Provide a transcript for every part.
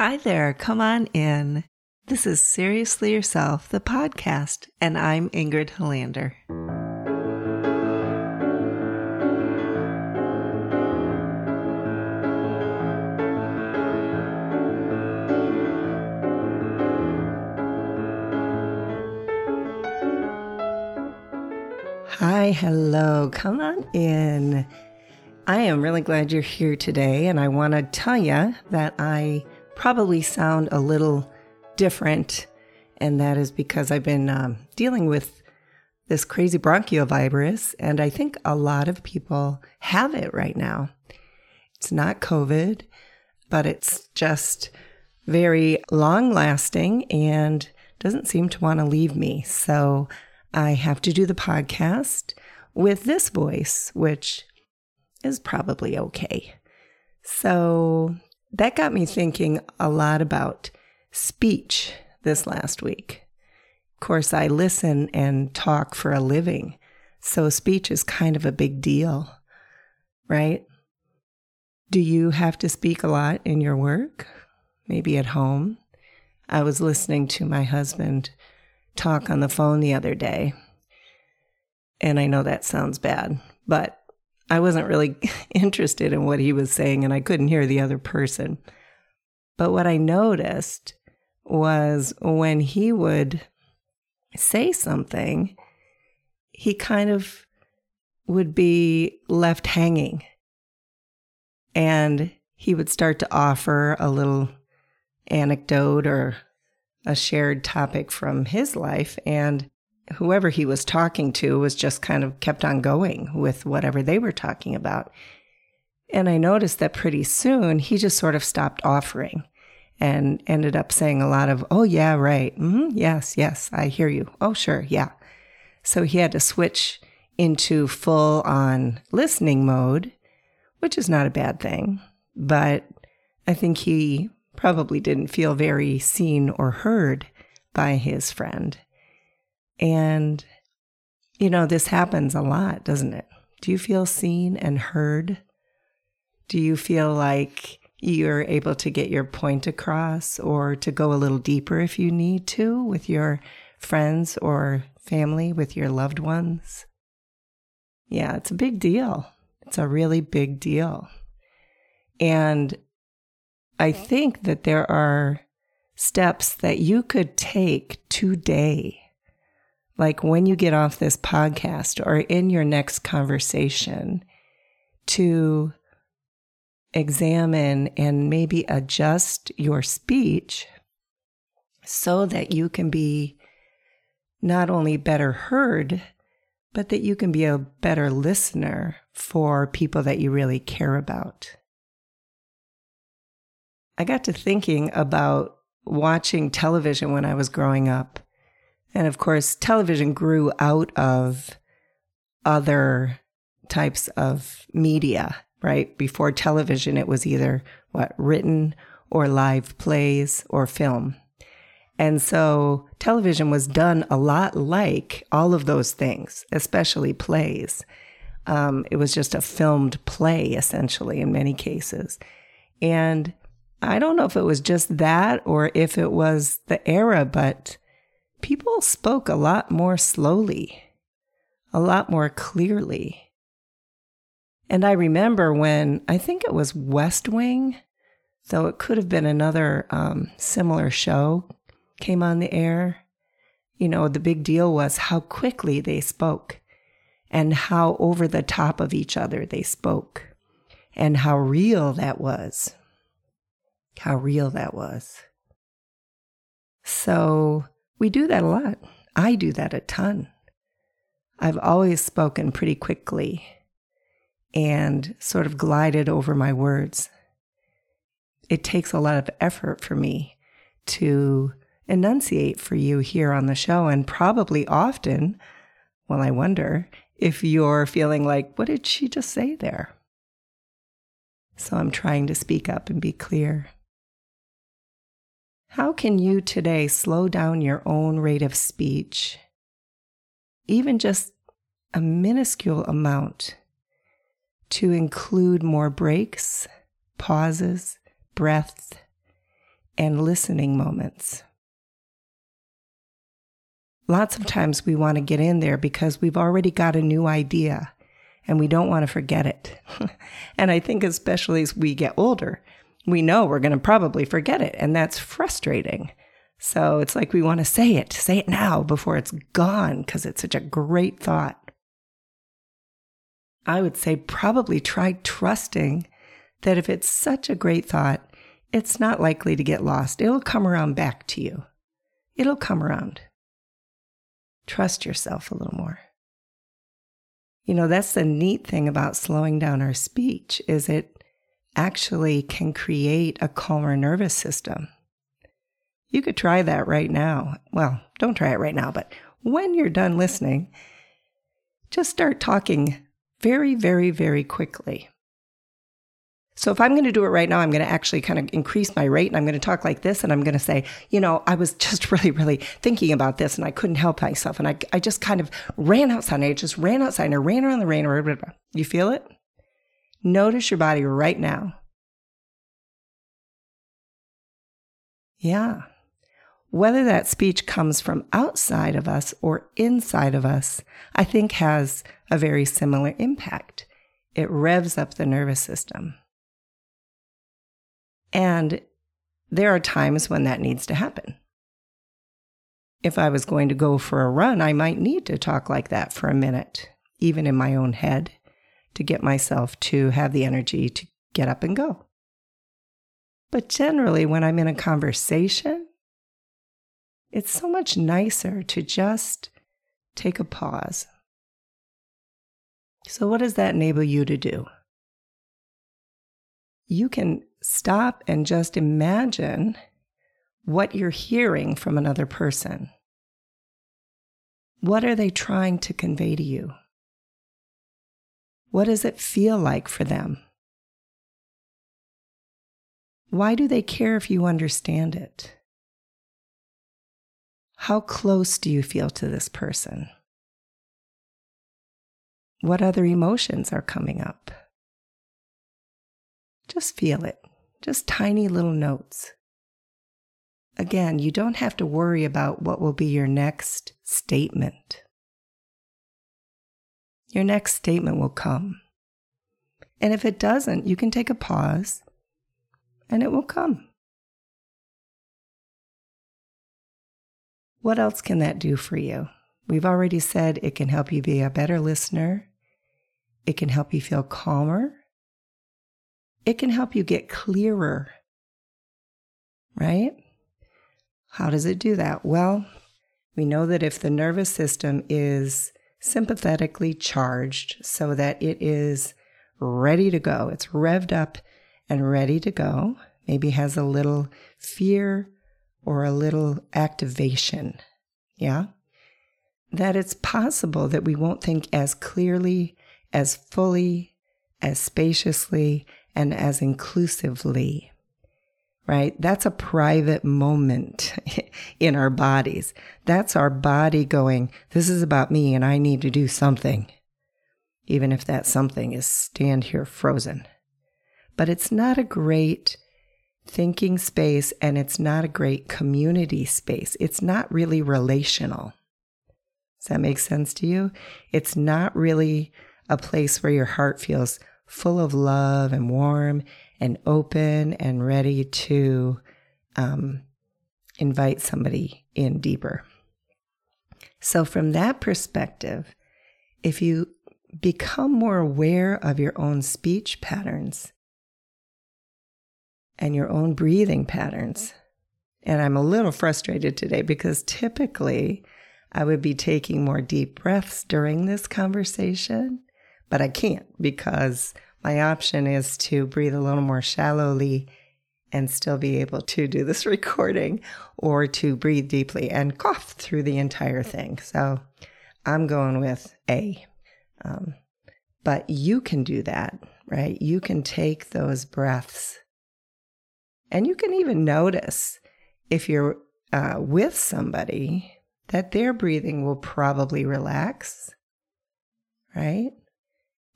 Hi there, come on in. This is Seriously Yourself, the podcast, and I'm Ingrid Helander. Hi, hello, come on in. I am really glad you're here today, and I want to tell you that I probably sound a little different, and that is because I've been um, dealing with this crazy bronchial virus, and I think a lot of people have it right now. It's not COVID, but it's just very long lasting and doesn't seem to want to leave me. So I have to do the podcast with this voice, which is probably okay. So that got me thinking a lot about speech this last week. Of course, I listen and talk for a living, so speech is kind of a big deal, right? Do you have to speak a lot in your work? Maybe at home? I was listening to my husband talk on the phone the other day, and I know that sounds bad, but I wasn't really interested in what he was saying and I couldn't hear the other person. But what I noticed was when he would say something, he kind of would be left hanging. And he would start to offer a little anecdote or a shared topic from his life. And whoever he was talking to was just kind of kept on going with whatever they were talking about. And I noticed that pretty soon he just sort of stopped offering and ended up saying a lot of, oh, yeah, right. Mm-hmm, yes, yes, I hear you. Oh, sure, yeah. So he had to switch into full on listening mode, which is not a bad thing. But I think he probably didn't feel very seen or heard by his friend. And, you know, this happens a lot, doesn't it? Do you feel seen and heard? Do you feel like you're able to get your point across or to go a little deeper if you need to with your friends or family, with your loved ones? Yeah, it's a big deal. It's a really big deal. And I think that there are steps that you could take today like when you get off this podcast or in your next conversation, to examine and maybe adjust your speech so that you can be not only better heard, but that you can be a better listener for people that you really care about. I got to thinking about watching television when I was growing up and of course, television grew out of other types of media, right? Before television, it was either what, written or live plays or film. And so television was done a lot like all of those things, especially plays. Um, it was just a filmed play, essentially, in many cases. And I don't know if it was just that or if it was the era, but people spoke a lot more slowly, a lot more clearly. And I remember when I think it was West Wing, though it could have been another um, similar show, came on the air. You know, the big deal was how quickly they spoke and how over the top of each other they spoke and how real that was. How real that was. So we do that a lot. I do that a ton. I've always spoken pretty quickly and sort of glided over my words. It takes a lot of effort for me to enunciate for you here on the show, and probably often, well, I wonder if you're feeling like, what did she just say there? So I'm trying to speak up and be clear. How can you today slow down your own rate of speech, even just a minuscule amount, to include more breaks, pauses, breaths, and listening moments. Lots of times we want to get in there because we've already got a new idea and we don't want to forget it. and I think, especially as we get older, we know we're going to probably forget it, and that's frustrating. So it's like we want to say it, say it now before it's gone because it's such a great thought. I would say probably try trusting that if it's such a great thought, it's not likely to get lost. It'll come around back to you. It'll come around. Trust yourself a little more. You know, that's the neat thing about slowing down our speech is it actually can create a calmer nervous system. You could try that right now. Well, don't try it right now, but when you're done listening, just start talking very, very, very quickly. So if I'm going to do it right now, I'm going to actually kind of increase my rate and I'm going to talk like this and I'm going to say, you know, I was just really, really thinking about this and I couldn't help myself. And I, I just kind of ran outside and I just ran outside and I ran around the rain. You feel it? Notice your body right now. Yeah. Whether that speech comes from outside of us or inside of us, I think has a very similar impact. It revs up the nervous system. And there are times when that needs to happen. If I was going to go for a run, I might need to talk like that for a minute, even in my own head, to get myself to have the energy to get up and go. But generally, when I'm in a conversation, it's so much nicer to just take a pause. So, what does that enable you to do? You can stop and just imagine what you're hearing from another person. What are they trying to convey to you? What does it feel like for them? Why do they care if you understand it? How close do you feel to this person? What other emotions are coming up? Just feel it just tiny little notes. Again, you don't have to worry about what will be your next statement. Your next statement will come. And if it doesn't, you can take a pause and it will come. What else can that do for you? We've already said it can help you be a better listener. It can help you feel calmer it can help you get clearer, right? How does it do that? Well, we know that if the nervous system is sympathetically charged so that it is ready to go, it's revved up and ready to go, maybe has a little fear or a little activation, yeah? That it's possible that we won't think as clearly, as fully, as spaciously, and as inclusively, right? That's a private moment in our bodies. That's our body going, this is about me and I need to do something, even if that something is stand here frozen. But it's not a great thinking space and it's not a great community space. It's not really relational. Does that make sense to you? It's not really a place where your heart feels full of love and warm and open and ready to um, invite somebody in deeper. So, from that perspective, if you become more aware of your own speech patterns and your own breathing patterns, and I'm a little frustrated today because typically I would be taking more deep breaths during this conversation but I can't because my option is to breathe a little more shallowly and still be able to do this recording or to breathe deeply and cough through the entire thing. So I'm going with A. Um, but you can do that, right? You can take those breaths and you can even notice if you're uh, with somebody that their breathing will probably relax, right?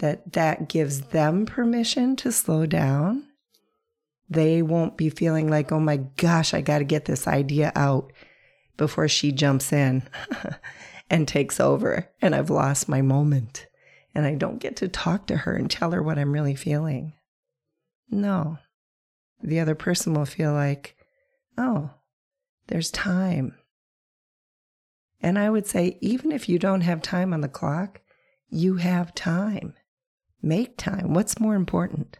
That that gives them permission to slow down They won't be feeling like, oh my gosh, I got to get this idea out before she jumps in and takes over and I've lost my moment and I don't get to talk to her and tell her what I'm really feeling. No. The other person will feel like, oh, there's time. And I would say, even if you don't have time on the clock, you have time. Make time. What's more important?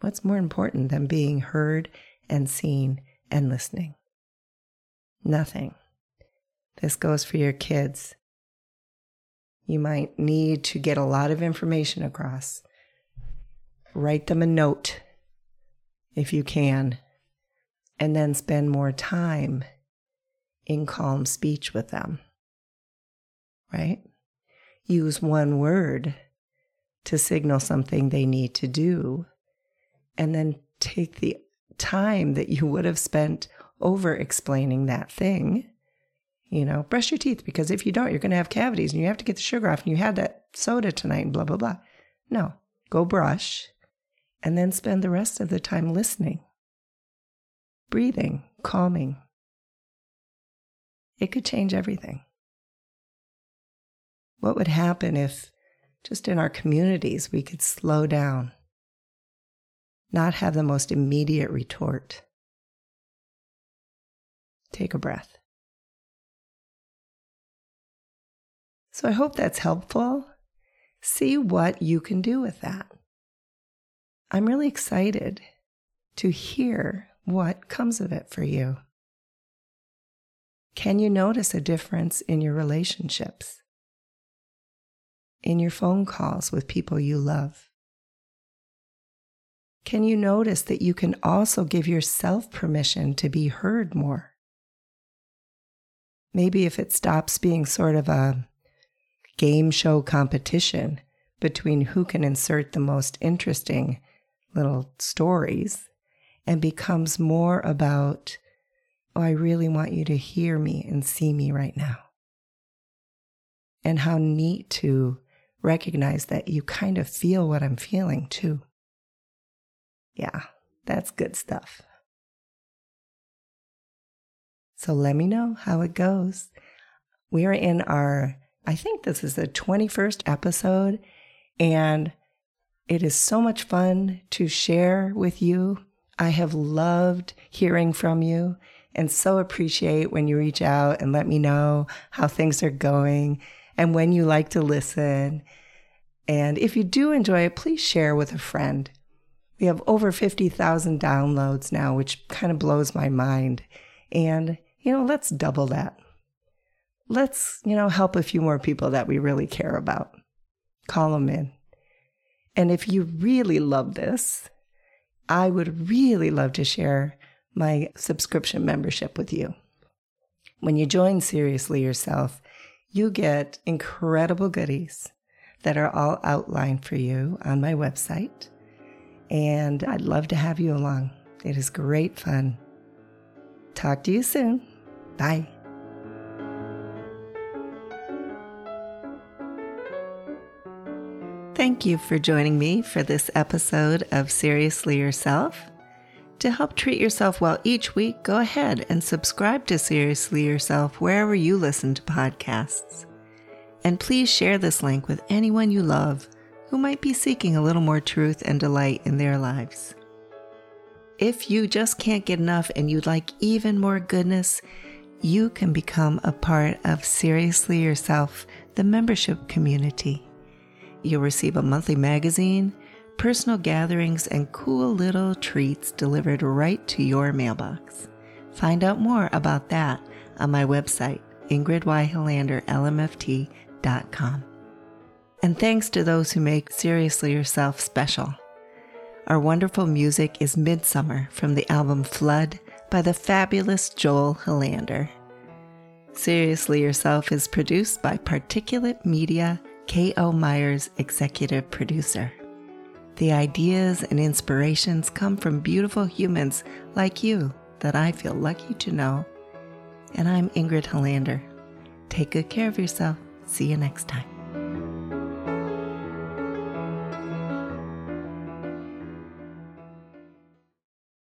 What's more important than being heard and seen and listening? Nothing. This goes for your kids. You might need to get a lot of information across. Write them a note if you can, and then spend more time in calm speech with them. Right? Use one word to signal something they need to do, and then take the time that you would have spent over explaining that thing. You know, brush your teeth because if you don't, you're going to have cavities and you have to get the sugar off and you had that soda tonight and blah, blah, blah. No, go brush and then spend the rest of the time listening, breathing, calming. It could change everything. What would happen if just in our communities we could slow down, not have the most immediate retort? Take a breath. So I hope that's helpful. See what you can do with that. I'm really excited to hear what comes of it for you. Can you notice a difference in your relationships? In your phone calls with people you love? Can you notice that you can also give yourself permission to be heard more? Maybe if it stops being sort of a game show competition between who can insert the most interesting little stories and becomes more about, oh, I really want you to hear me and see me right now. And how neat to recognize that you kind of feel what I'm feeling too. Yeah, that's good stuff. So let me know how it goes. We are in our, I think this is the 21st episode, and it is so much fun to share with you. I have loved hearing from you and so appreciate when you reach out and let me know how things are going and when you like to listen. And if you do enjoy it, please share with a friend. We have over 50,000 downloads now, which kind of blows my mind. And, you know, let's double that. Let's, you know, help a few more people that we really care about. Call them in. And if you really love this, I would really love to share my subscription membership with you. When you join Seriously Yourself, you get incredible goodies that are all outlined for you on my website. And I'd love to have you along. It is great fun. Talk to you soon. Bye. Thank you for joining me for this episode of Seriously Yourself. To help treat yourself well each week, go ahead and subscribe to Seriously Yourself wherever you listen to podcasts. And please share this link with anyone you love who might be seeking a little more truth and delight in their lives. If you just can't get enough and you'd like even more goodness, you can become a part of Seriously Yourself, the membership community. You'll receive a monthly magazine, personal gatherings, and cool little treats delivered right to your mailbox. Find out more about that on my website, ingridyhilanderlmft.com. And thanks to those who make Seriously Yourself special. Our wonderful music is Midsummer from the album Flood by the fabulous Joel Helander. Seriously Yourself is produced by Particulate Media K.O. Myers, executive producer. The ideas and inspirations come from beautiful humans like you that I feel lucky to know. And I'm Ingrid Helander. Take good care of yourself. See you next time.